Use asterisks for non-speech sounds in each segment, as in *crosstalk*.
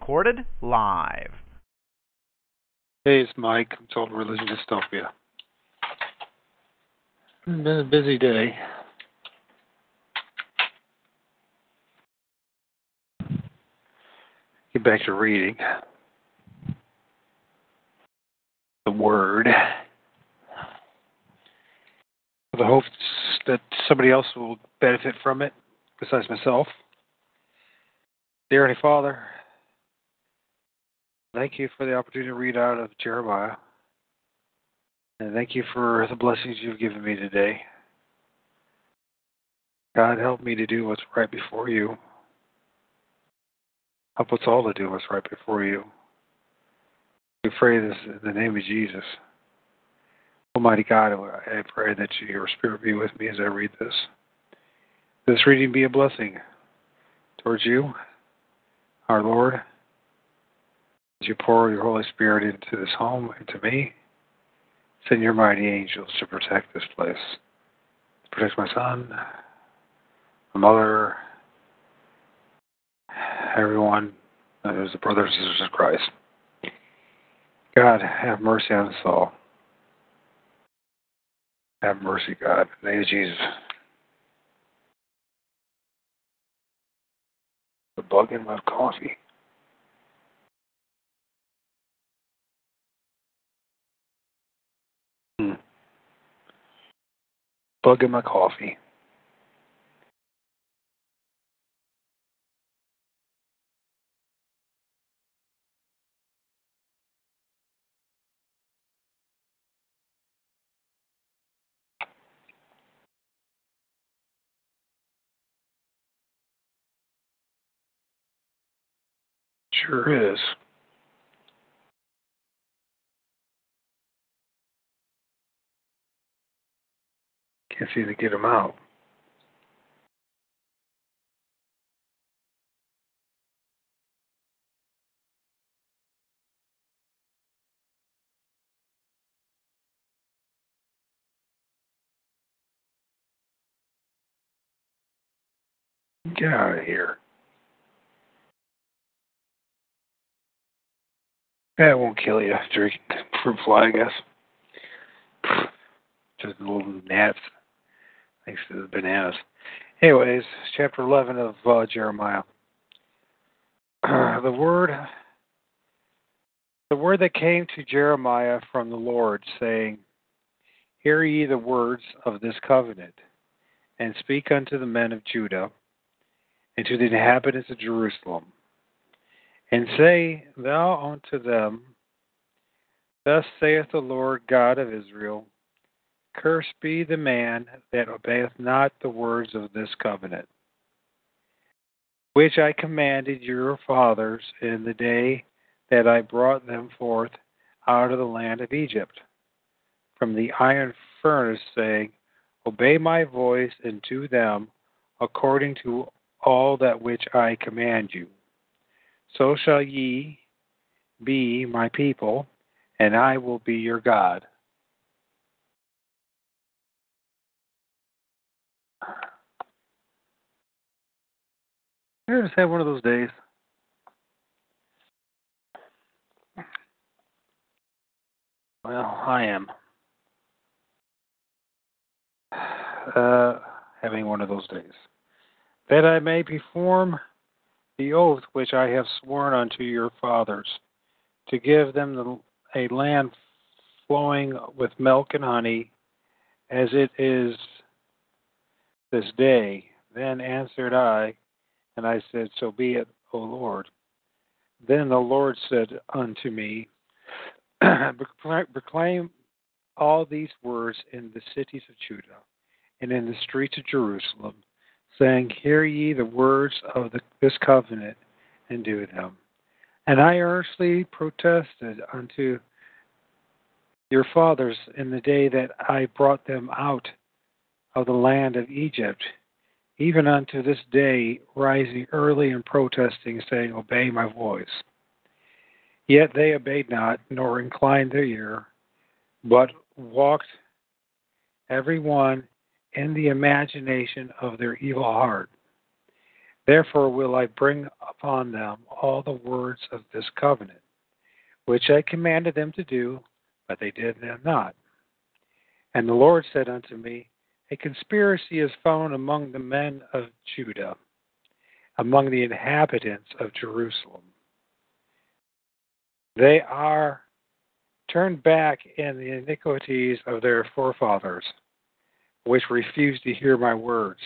Recorded live. Hey, it's Mike. I'm talking Religion Dystopia. It's been a busy day. Get back to reading the Word. With the hopes that somebody else will benefit from it besides myself. Dear Heavenly Father, thank you for the opportunity to read out of Jeremiah. And thank you for the blessings you've given me today. God, help me to do what's right before you. Help us all to do what's right before you. We pray this in the name of Jesus. Almighty God, I pray that your Spirit be with me as I read this. This reading be a blessing towards you, our Lord, you pour your Holy Spirit into this home and to me. Send your mighty angels to protect this place, to protect my son, my mother, everyone that is the brothers and sisters of Christ. God, have mercy on us all. Have mercy, God. In the name of Jesus. The bug in my coffee. Bug in my coffee. Sure is. Seem to get them out. Get out of here. That won't kill you. Drinking fruit fly, I guess. Just little gnats. Thanks to the bananas. Anyways, chapter 11 of uh, Jeremiah. *clears throat* the word the word that came to Jeremiah from the Lord, saying, Hear ye the words of this covenant, and speak unto the men of Judah, and to the inhabitants of Jerusalem, and say thou unto them, Thus saith the Lord God of Israel, Cursed be the man that obeyeth not the words of this covenant, which I commanded your fathers in the day that I brought them forth out of the land of Egypt, from the iron furnace, saying, Obey my voice do them according to all that which I command you. So shall ye be my people, and I will be your God. I just have one of those days. Well, I am. *sighs* Uh, having one of those days. That I may perform the oath which I have sworn unto your fathers, to give them the, a land flowing with milk and honey, as it is this day. Then answered I, and I said, So be it, O Lord. Then the Lord said unto me, *clears throat* Proclaim all these words in the cities of Judah and in the streets of Jerusalem, saying, Hear ye the words of the, this covenant, and do them. And I earnestly protested unto your fathers in the day that I brought them out of the land of Egypt, even unto this day, rising early and protesting, saying, Obey my voice. Yet they obeyed not, nor inclined their ear, but walked every one in the imagination of their evil heart. Therefore will I bring upon them all the words of this covenant, which I commanded them to do, but they did them not. And the Lord said unto me, A conspiracy is found among the men of Judah, among the inhabitants of Jerusalem. They are turned back in the iniquities of their forefathers which refused to hear my words.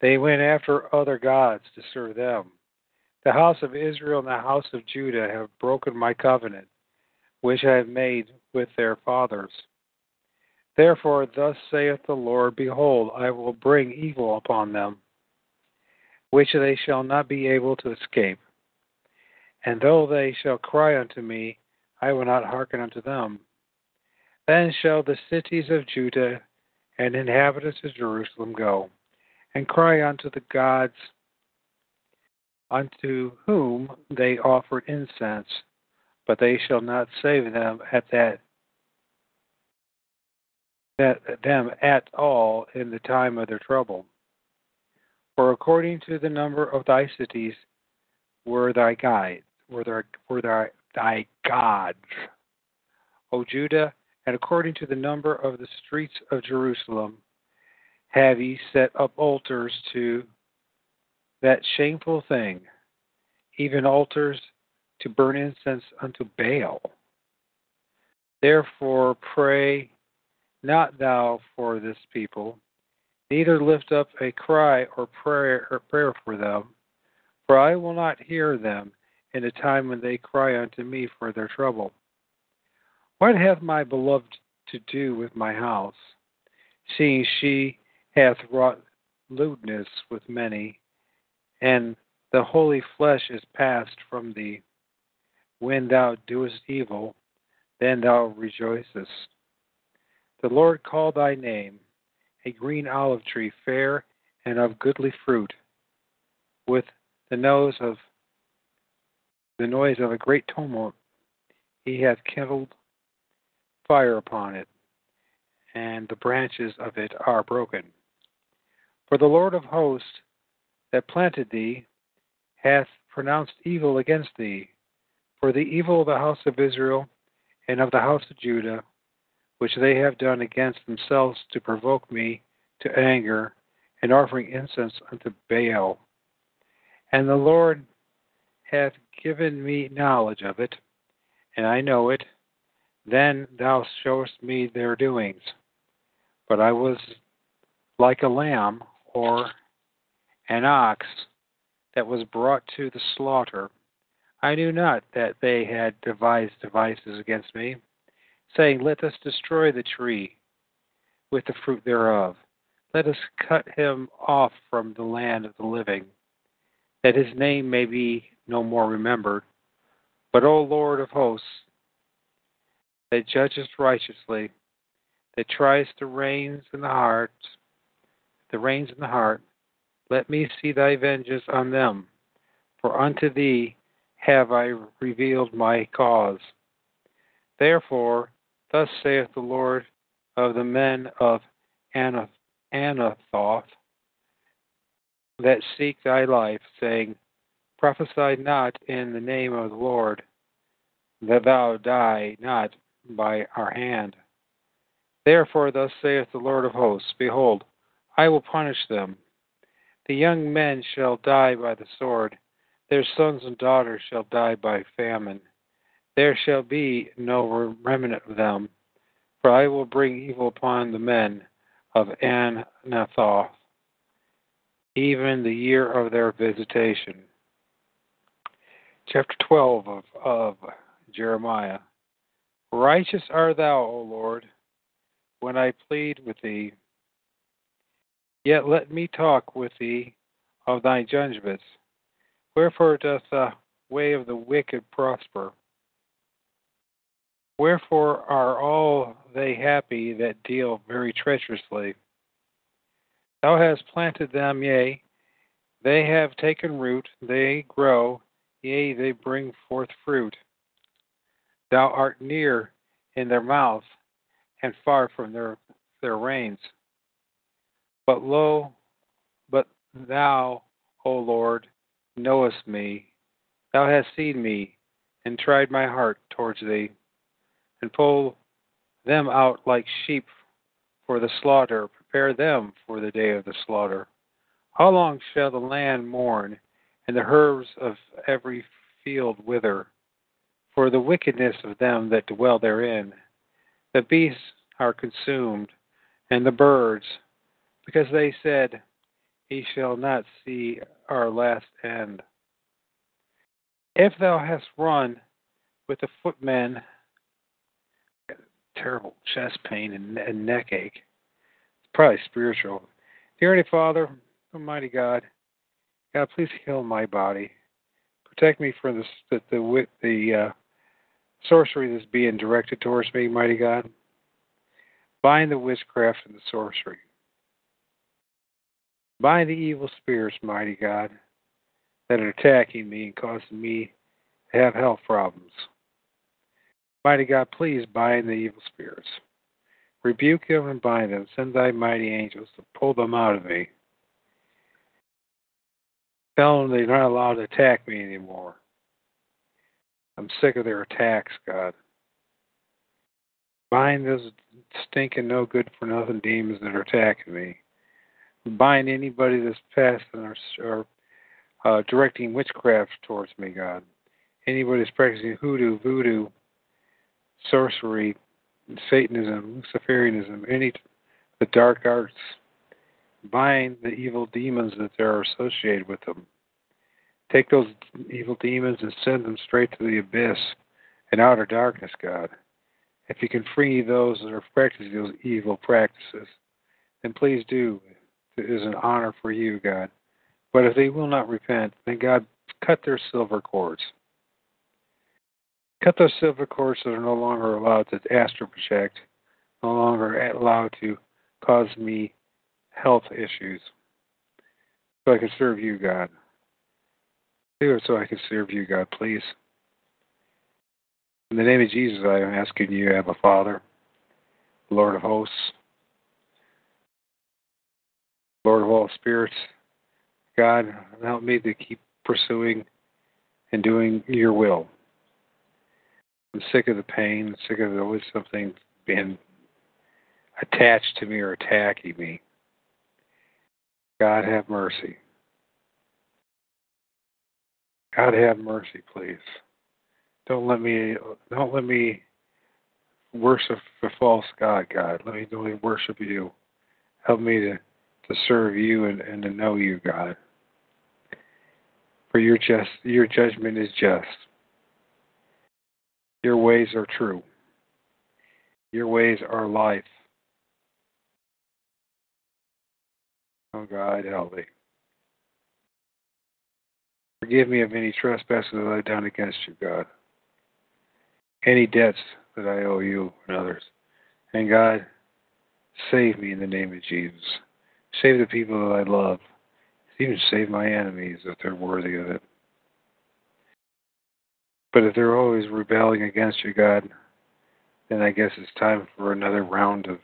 They went after other gods to serve them. The house of Israel and the house of Judah have broken my covenant, which I have made with their fathers. Therefore, thus saith the Lord Behold, I will bring evil upon them, which they shall not be able to escape. And though they shall cry unto me, I will not hearken unto them. Then shall the cities of Judah and inhabitants of Jerusalem go, and cry unto the gods unto whom they offered incense, but they shall not save them at that that them at all in the time of their trouble. For according to the number of thy cities were thy guides, were thy, were thy, thy gods. O Judah, and according to the number of the streets of Jerusalem, have ye set up altars to that shameful thing, even altars to burn incense unto Baal. Therefore pray not thou for this people, neither lift up a cry or prayer or prayer for them, for I will not hear them in the time when they cry unto me for their trouble. What hath my beloved to do with my house, seeing she hath wrought lewdness with many, and the holy flesh is passed from thee? When thou doest evil, then thou rejoicest. The Lord called thy name, a green olive tree, fair and of goodly fruit, with the nose of the noise of a great tumult. He hath kindled fire upon it, and the branches of it are broken. For the Lord of hosts that planted thee hath pronounced evil against thee, for the evil of the house of Israel and of the house of Judah, which they have done against themselves to provoke me to anger, and offering incense unto Baal. And the Lord hath given me knowledge of it, and I know it, then thou showest me their doings. But I was like a lamb or an ox that was brought to the slaughter. I knew not that they had devised devices against me, saying, Let us destroy the tree with the fruit thereof. Let us cut him off from the land of the living, that his name may be no more remembered. But, O Lord of hosts, that judgest righteously, that tries the reins in the heart, the reins in the heart, let me see thy vengeance on them, for unto thee have I revealed my cause. Therefore, thus saith the Lord of the men of Anathoth that seek thy life, saying, Prophesy not in the name of the Lord, that thou die not by our hand. Therefore, thus saith the Lord of hosts Behold, I will punish them. The young men shall die by the sword, their sons and daughters shall die by famine. There shall be no remnant of them, for I will bring evil upon the men of Anathoth, even the year of their visitation. Chapter 12 of, of Jeremiah. Righteous art thou, O Lord, when I plead with thee. Yet let me talk with thee of thy judgments. Wherefore doth the way of the wicked prosper? Wherefore are all they happy that deal very treacherously? Thou hast planted them, yea, they have taken root, they grow, yea, they bring forth fruit. Thou art near in their mouth, and far from their their reins. But lo, but thou, O Lord, knowest me. Thou hast seen me, and tried my heart towards thee, and pull them out like sheep for the slaughter. Prepare them for the day of the slaughter. How long shall the land mourn, and the herbs of every field wither? For the wickedness of them that dwell therein. The beasts are consumed, and the birds, because they said, He shall not see our last end. If thou hast run with the footmen, terrible chest pain and, and neck ache. It's probably spiritual. Dear Heavenly Father, Almighty God, God, please heal my body. Protect me from the the the, the uh, sorcery that's being directed towards me, mighty God. Bind the witchcraft and the sorcery. Bind the evil spirits, mighty God, that are attacking me and causing me to have health problems. Mighty God, please bind the evil spirits. Rebuke them and bind them. Send thy mighty angels to pull them out of me. Tell them they're not allowed to attack me anymore. I'm sick of their attacks, God. Bind those stinking, no good for nothing demons that are attacking me. Bind anybody that's passing or, or uh, directing witchcraft towards me, God. Anybody that's practicing hoodoo, voodoo, sorcery, Satanism, Luciferianism, any the dark arts, bind the evil demons that are associated with them. Take those evil demons and send them straight to the abyss and outer darkness, God. If you can free those that are practicing those evil practices, then please do. It is an honor for you, God. But if they will not repent, then God, cut their silver cords. Cut those silver cords that are no longer allowed to astral project, no longer allowed to cause me health issues. So I can serve you, God. Do it so I can serve you, God, please. In the name of Jesus, I am asking you, Abba Father, Lord of hosts, Lord of all spirits, God, help me to keep pursuing and doing your will. I'm sick of the pain, sick of always something being attached to me or attacking me. God have mercy. God have mercy, please. Don't let me don't let me worship the false God, God. Let me only worship you. Help me to, to serve you and, and to know you, God. For your just your judgment is just. Your ways are true. Your ways are life. Oh God, help me. Forgive me of any trespasses that I've done against you, God. Any debts that I owe you and others. And God, save me in the name of Jesus. Save the people that I love. Even save my enemies if they're worthy of it. But if they're always rebelling against you, God, then I guess it's time for another round of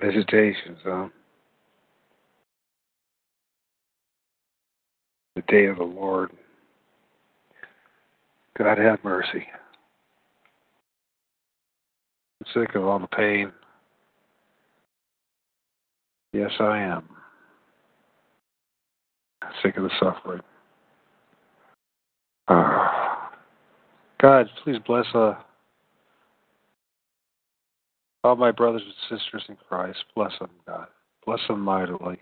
visitations, huh? The day of the Lord. God have mercy. I'm sick of all the pain. Yes, I am. I'm sick of the suffering. Uh, God, please bless uh, all my brothers and sisters in Christ. Bless them, God. Bless them mightily.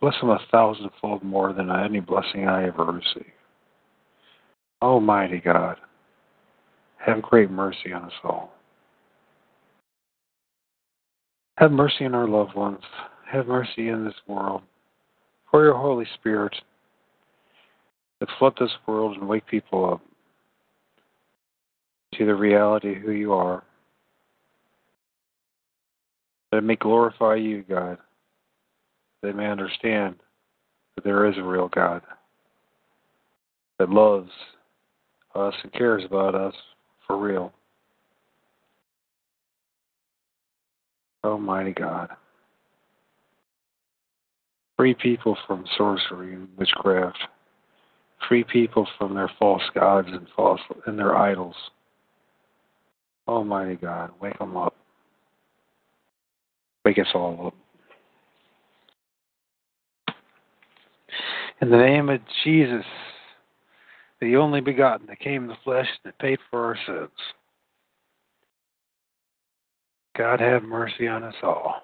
Bless them a thousandfold more than any blessing I ever received. Almighty God, have great mercy on us all. Have mercy on our loved ones. have mercy in this world. For your Holy Spirit that flood this world and wake people up to the reality of who you are. That it may glorify you, God. They may understand that there is a real God that loves us and cares about us for real. Almighty God. Free people from sorcery and witchcraft. Free people from their false gods and false and their idols. Almighty God, wake them up. Wake us all up. In the name of Jesus, the only begotten that came in the flesh that paid for our sins. God have mercy on us all.